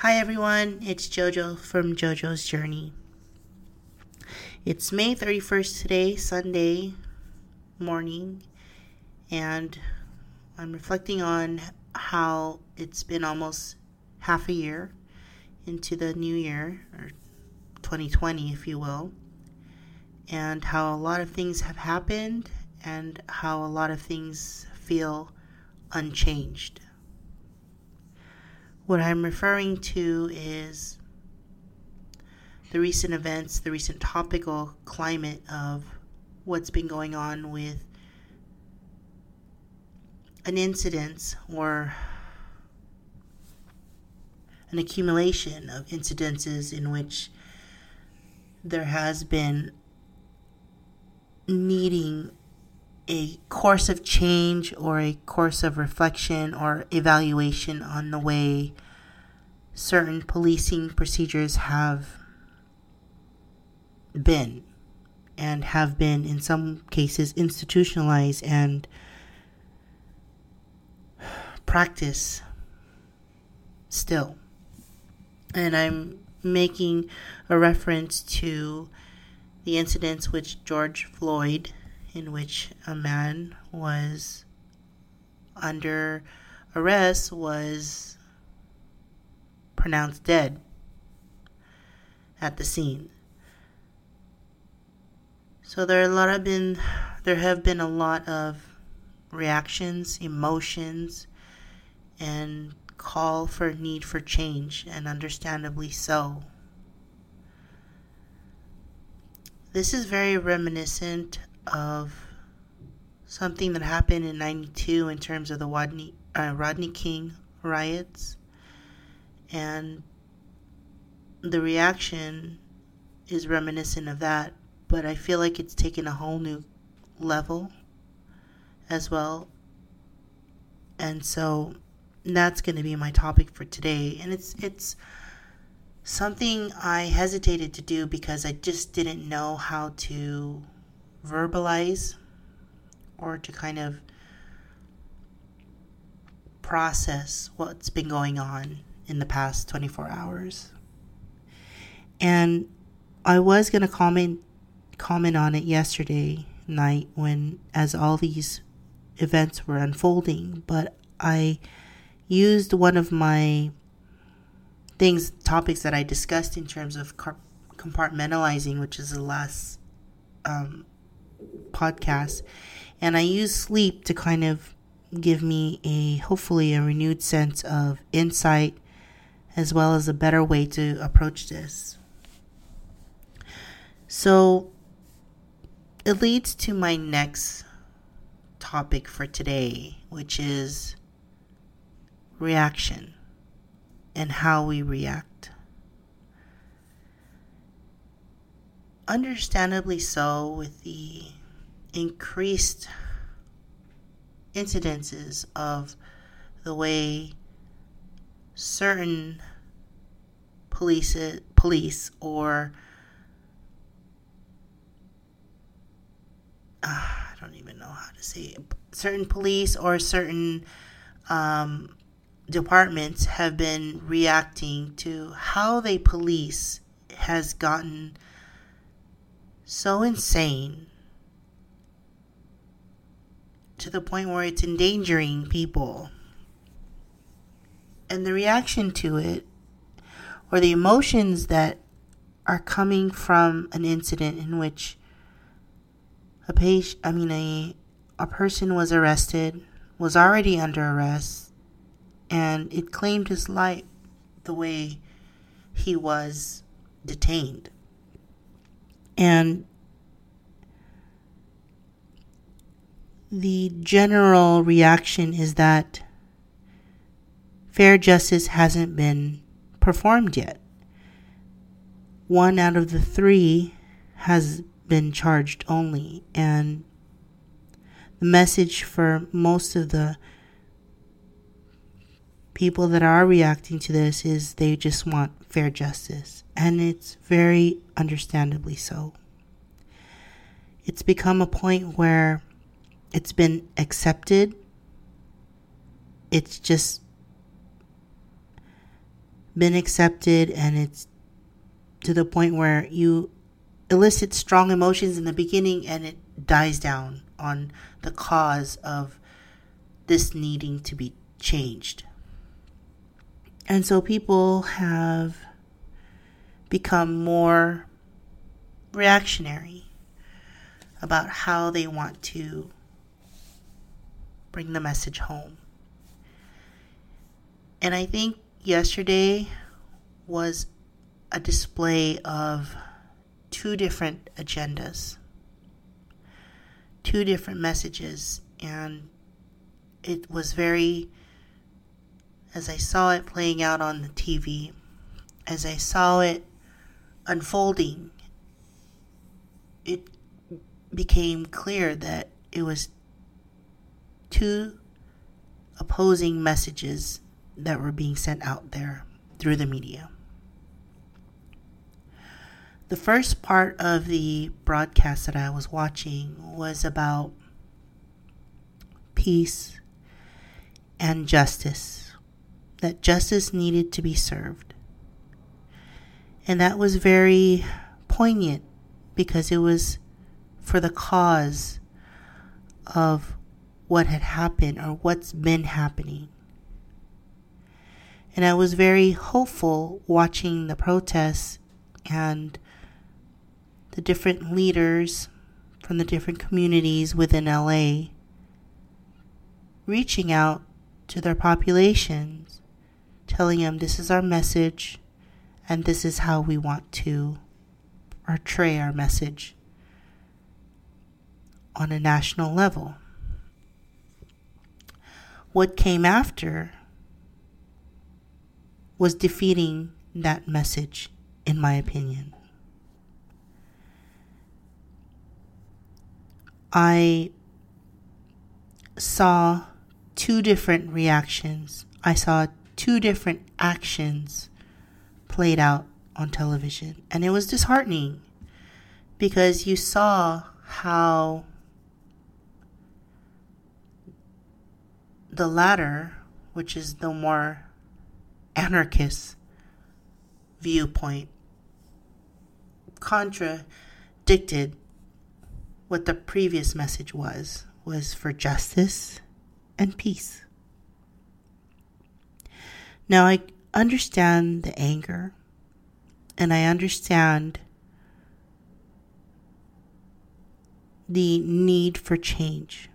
Hi everyone, it's JoJo from JoJo's Journey. It's May 31st today, Sunday morning, and I'm reflecting on how it's been almost half a year into the new year, or 2020, if you will, and how a lot of things have happened and how a lot of things feel unchanged. What I'm referring to is the recent events, the recent topical climate of what's been going on with an incident or an accumulation of incidences in which there has been needing a course of change or a course of reflection or evaluation on the way certain policing procedures have been and have been in some cases institutionalized and practice still. And I'm making a reference to the incidents which George Floyd in which a man was under arrest was pronounced dead at the scene. So there a lot of been there have been a lot of reactions, emotions, and call for need for change, and understandably so. This is very reminiscent of something that happened in 92 in terms of the Rodney, uh, Rodney King riots. And the reaction is reminiscent of that, but I feel like it's taken a whole new level as well. And so that's going to be my topic for today. And it's, it's, something I hesitated to do because I just didn't know how to verbalize or to kind of process what's been going on in the past 24 hours. And I was going to comment comment on it yesterday night when as all these events were unfolding, but I used one of my things topics that I discussed in terms of compartmentalizing, which is the last um, podcast, and I use sleep to kind of give me a hopefully a renewed sense of insight as well as a better way to approach this. So it leads to my next topic for today, which is reaction and how we react. Understandably so, with the increased incidences of the way certain police police or uh, I don't even know how to say it. certain police or certain um, departments have been reacting to how they police has gotten so insane to the point where it's endangering people. And the reaction to it, or the emotions that are coming from an incident in which a page, I mean, a, a person was arrested, was already under arrest, and it claimed his life the way he was detained. And the general reaction is that fair justice hasn't been performed yet. One out of the three has been charged only, and the message for most of the people that are reacting to this is they just want fair justice, and it's very understandably so. It's become a point where it's been accepted. It's just been accepted and it's to the point where you elicit strong emotions in the beginning and it dies down on the cause of this needing to be changed. And so people have become more reactionary about how they want to bring the message home. And I think yesterday was a display of two different agendas, two different messages, and it was very, as I saw it playing out on the TV, as I saw it unfolding, it became clear that it was two opposing messages that were being sent out there through the media. The first part of the broadcast that I was watching was about peace and justice, that justice needed to be served. And that was very poignant because it was for the cause of what had happened or what's been happening. And I was very hopeful watching the protests and the different leaders from the different communities within LA reaching out to their populations, telling them this is our message and this is how we want to portray our message on a national level. What came after was defeating that message, in my opinion. I saw two different reactions. I saw two different actions played out on television. And it was disheartening because you saw how the latter, which is the more anarchist viewpoint, contradicted what the previous message was was for justice and peace. Now I understand the anger and I understand the need for change.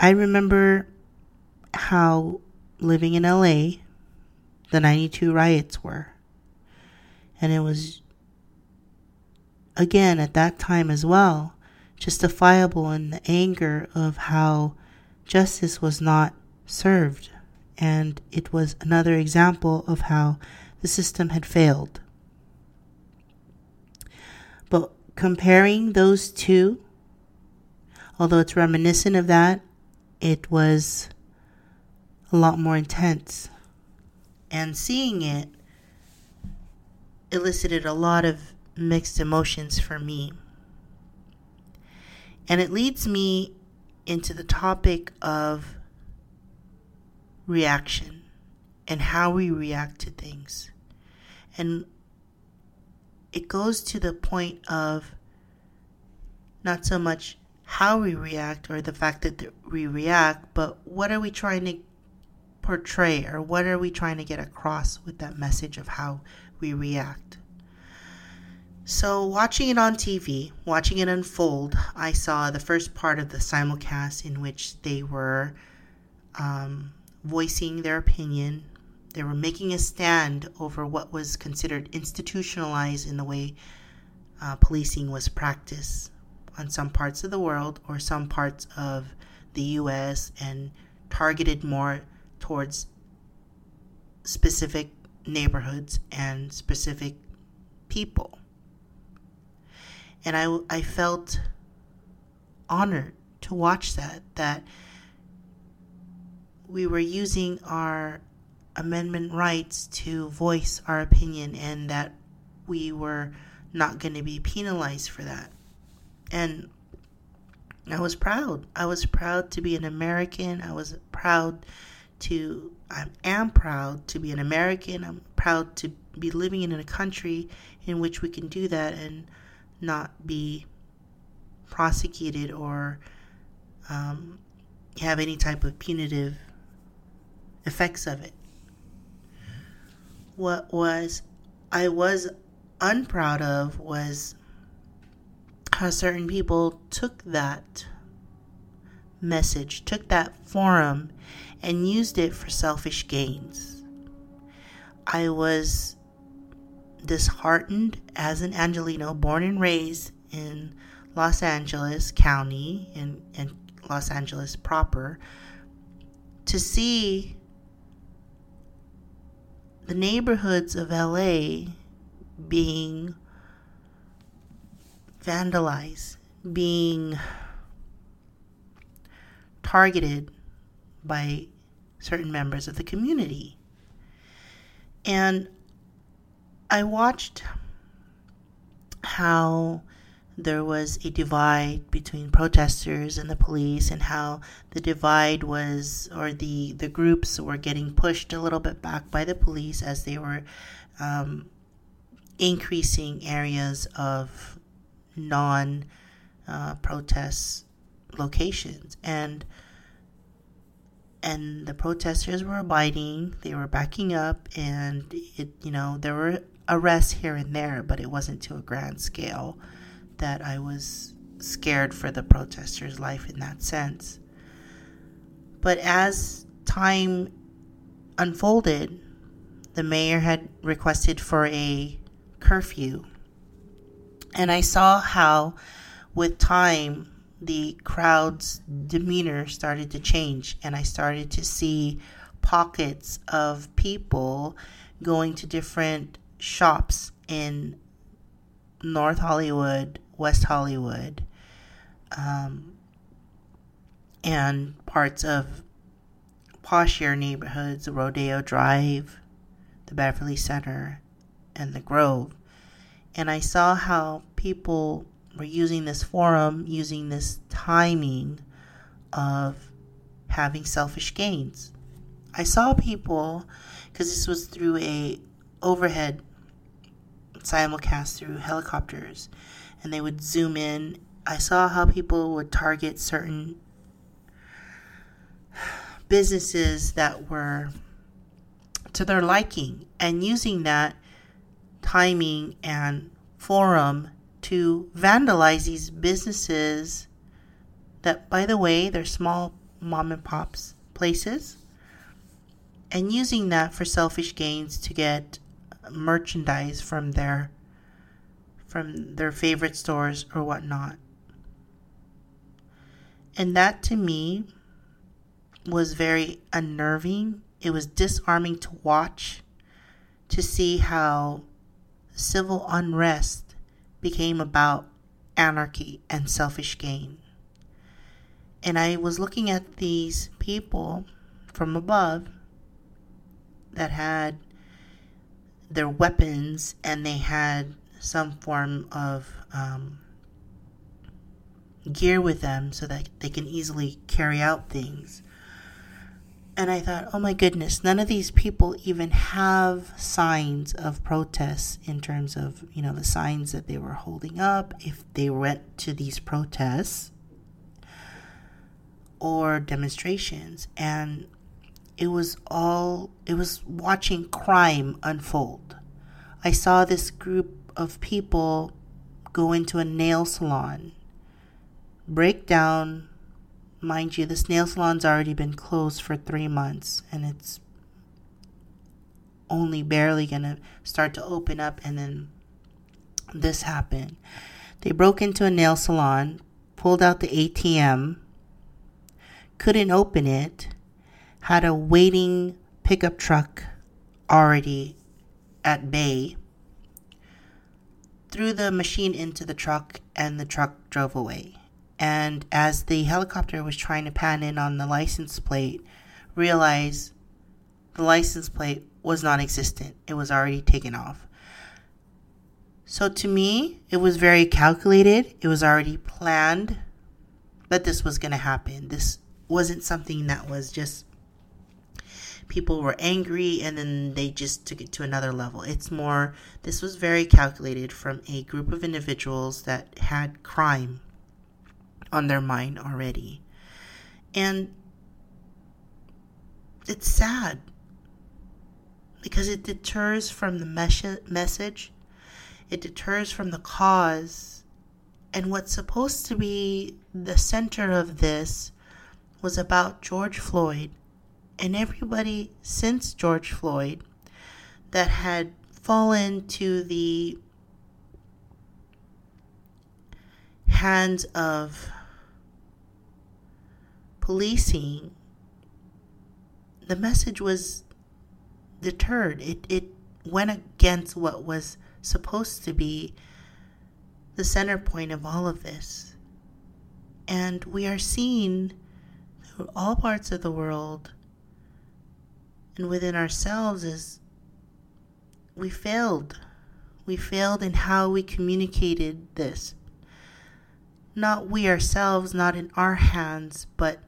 I remember how living in LA, the 92 riots were. And it was, again, at that time as well, justifiable in the anger of how justice was not served. And it was another example of how the system had failed. But comparing those two, although it's reminiscent of that, it was a lot more intense. And seeing it elicited a lot of mixed emotions for me. And it leads me into the topic of reaction and how we react to things. And it goes to the point of not so much how we react or the fact that we react, but what are we trying to portray or what are we trying to get across with that message of how we react? So, watching it on TV, watching it unfold, I saw the first part of the simulcast in which they were um, voicing their opinion. They were making a stand over what was considered institutionalized in the way uh, policing was practiced on some parts of the world or some parts of the US and targeted more towards specific neighborhoods and specific people. And I, I felt honored to watch that, that we were using our amendment rights to voice our opinion and that we were not going to be penalized for that. And I was proud. I was proud to be an American. I was proud to I am proud to be an American. I'm proud to be living in a country in which we can do that and not be prosecuted or um, have any type of punitive effects of it. What was I was unproud of was how certain people took that message, took that forum, and used it for selfish gains. I was disheartened as an Angeleno, born and raised in Los Angeles County and Los Angeles proper, to see the neighborhoods of LA being vandalized, being targeted by certain members of the community. And I watched how there was a divide between protesters and the police and how the divide was or the the groups were getting pushed a little bit back by the police as they were um, increasing areas of non uh, protest locations. And and the protesters were abiding they were backing up and it you know there were arrests here and there but it wasn't to a grand scale that I was scared for the protesters' life in that sense. But as time unfolded, the mayor had requested for a curfew. And I saw how, with time, the crowd's demeanor started to change, and I started to see pockets of people going to different shops in North Hollywood West Hollywood, um, and parts of poshier neighborhoods, Rodeo Drive, the Beverly Center, and the Grove. And I saw how people were using this forum, using this timing of having selfish gains. I saw people because this was through a overhead simulcast through helicopters and they would zoom in. I saw how people would target certain businesses that were to their liking and using that timing and forum to vandalize these businesses that by the way they're small mom and pops places and using that for selfish gains to get merchandise from their from their favorite stores or whatnot. And that to me was very unnerving. It was disarming to watch, to see how civil unrest became about anarchy and selfish gain. And I was looking at these people from above that had their weapons and they had some form of um, gear with them so that they can easily carry out things. And I thought, oh my goodness, none of these people even have signs of protests in terms of, you know, the signs that they were holding up if they went to these protests or demonstrations. And it was all, it was watching crime unfold. I saw this group of people go into a nail salon, break down. Mind you, this nail salon's already been closed for three months and it's only barely gonna start to open up, and then this happened. They broke into a nail salon, pulled out the ATM, couldn't open it, had a waiting pickup truck already at bay threw the machine into the truck and the truck drove away. And as the helicopter was trying to pan in on the license plate, realized the license plate was non existent. It was already taken off. So to me, it was very calculated. It was already planned that this was going to happen. This wasn't something that was just people were angry and then they just took it to another level. It's more, this was very calculated from a group of individuals that had crime on their mind already. And it's sad because it deters from the mes- message, it deters from the cause. And what's supposed to be the center of this was about George Floyd and everybody since George Floyd that had fallen to the hands of policing, the message was deterred. It, it went against what was supposed to be the center point of all of this. And we are seeing through all parts of the world and within ourselves is we failed. We failed in how we communicated this. Not we ourselves, not in our hands, but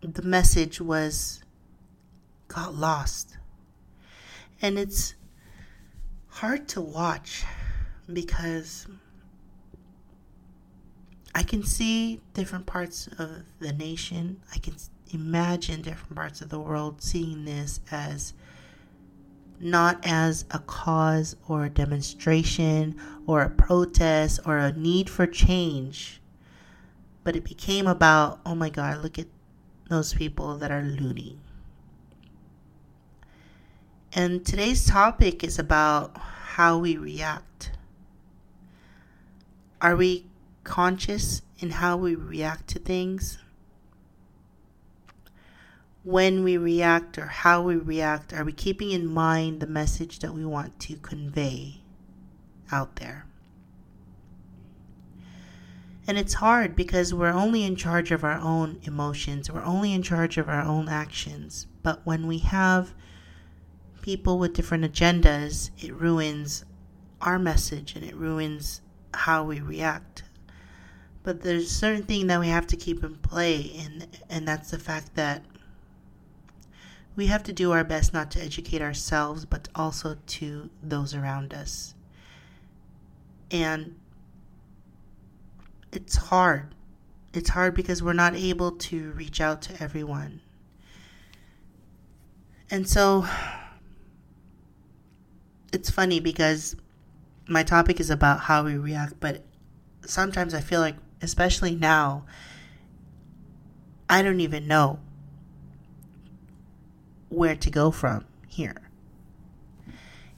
the message was got lost. And it's hard to watch because I can see different parts of the nation. I can imagine different parts of the world seeing this as not as a cause or a demonstration or a protest or a need for change, but it became about, oh my God, look at those people that are looting. And today's topic is about how we react. Are we conscious in how we react to things? When we react or how we react, are we keeping in mind the message that we want to convey out there? And it's hard because we're only in charge of our own emotions, we're only in charge of our own actions. But when we have people with different agendas, it ruins our message and it ruins how we react. But there's a certain thing that we have to keep in play, and, and that's the fact that we have to do our best not to educate ourselves, but also to those around us. And it's hard. It's hard because we're not able to reach out to everyone. And so it's funny because my topic is about how we react, but sometimes I feel like, especially now, I don't even know where to go from here.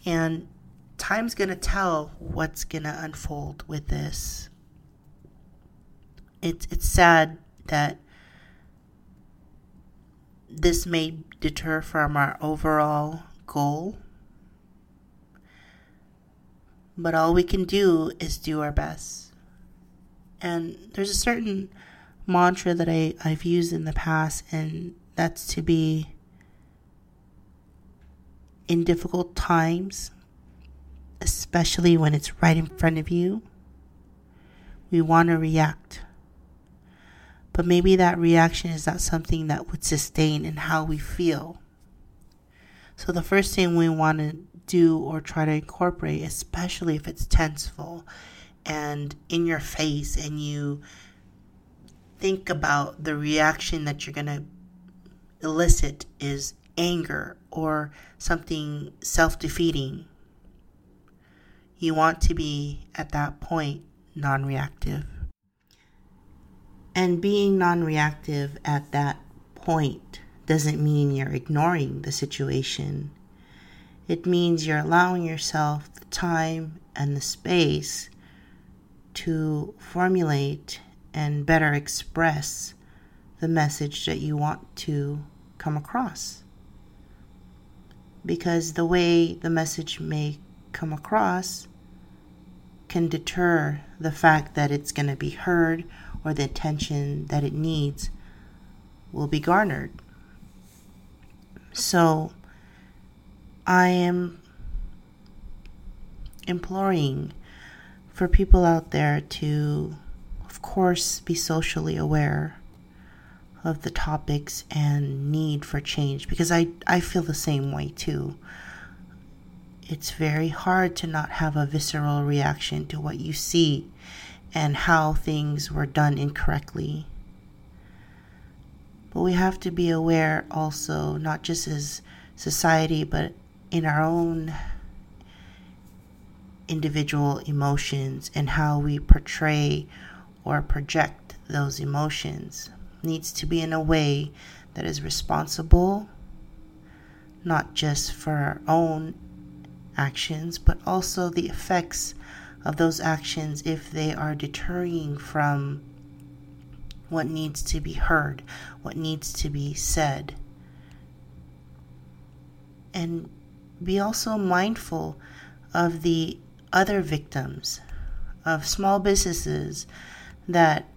And time's going to tell what's going to unfold with this. It's it's sad that this may deter from our overall goal. But all we can do is do our best. And there's a certain mantra that I, I've used in the past, and that's to be in difficult times, especially when it's right in front of you, we want to react. But maybe that reaction is not something that would sustain in how we feel. So the first thing we want to do or try to incorporate, especially if it's tenseful and in your face and you think about the reaction that you're going to elicit is anger or something self defeating. You want to be at that point non reactive. And being non reactive at that point doesn't mean you're ignoring the situation. It means you're allowing yourself the time and the space to formulate and better express the message that you want to come across because the way the message may come across can deter the fact that it's going to be heard or the attention that it needs will be garnered. So I am imploring for people out there to, of course, be socially aware of the topics and need for change because I, I feel the same way too. It's very hard to not have a visceral reaction to what you see and how things were done incorrectly. But we have to be aware also, not just as society, but in our own individual emotions and how we portray or project those emotions needs to be in a way that is responsible, not just for our own actions, but also the effects of those actions if they are deterring from what needs to be heard, what needs to be said. And be also mindful of the other victims of small businesses that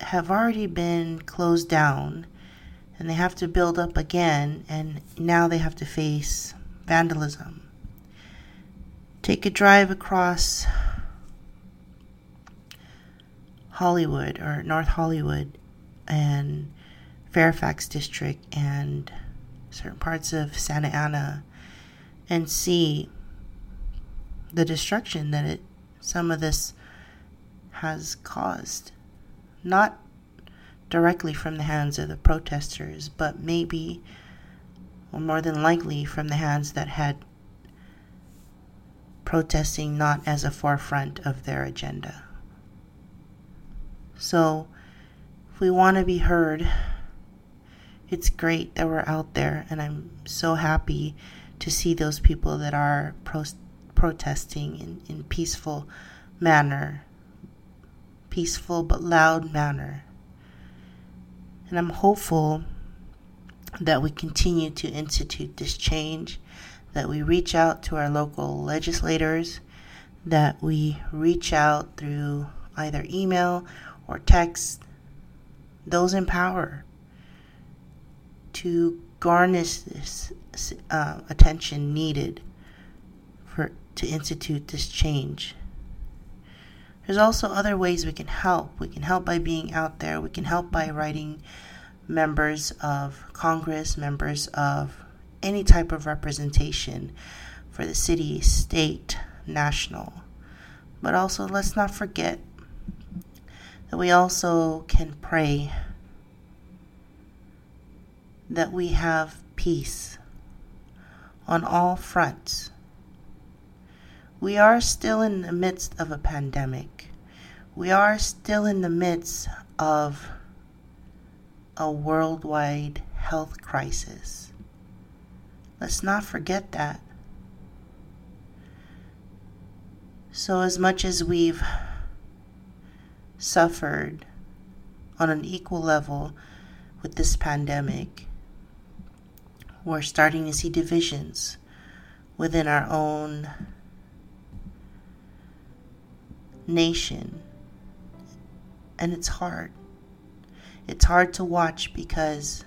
have already been closed down and they have to build up again, and now they have to face vandalism. Take a drive across Hollywood or North Hollywood and Fairfax District and certain parts of Santa Ana and see the destruction that it some of this has caused not directly from the hands of the protesters but maybe or more than likely from the hands that had protesting not as a forefront of their agenda. So if we want to be heard it's great that we're out there and i'm so happy to see those people that are pro- protesting in, in peaceful manner, peaceful but loud manner. And I'm hopeful that we continue to institute this change, that we reach out to our local legislators, that we reach out through either email or text, those in power, to garnish this uh, attention needed for to institute this change. There's also other ways we can help. We can help by being out there. We can help by writing members of Congress, members of any type of representation for the city, state, national. But also, let's not forget that we also can pray that we have peace on all fronts. We are still in the midst of a pandemic. We are still in the midst of a worldwide health crisis. Let's not forget that. So, as much as we've suffered on an equal level with this pandemic, we're starting to see divisions within our own nation. And it's hard. It's hard to watch because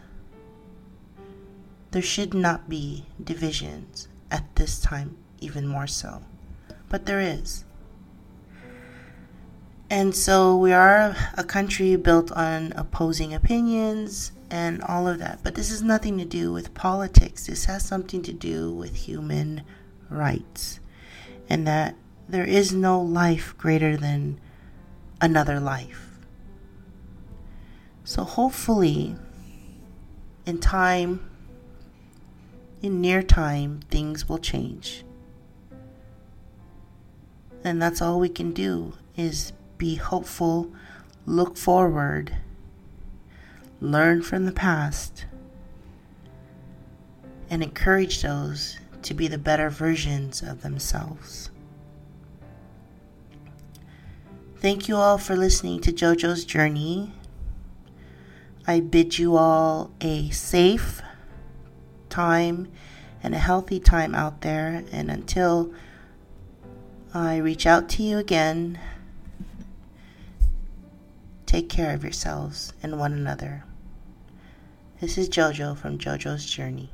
there should not be divisions at this time, even more so. But there is. And so we are a country built on opposing opinions and all of that. But this has nothing to do with politics. This has something to do with human rights. And that there is no life greater than another life. So hopefully, in time, in near time, things will change. And that's all we can do is be hopeful, look forward, learn from the past, and encourage those to be the better versions of themselves. Thank you all for listening to JoJo's Journey. I bid you all a safe time and a healthy time out there. And until I reach out to you again, take care of yourselves and one another. This is JoJo from JoJo's Journey.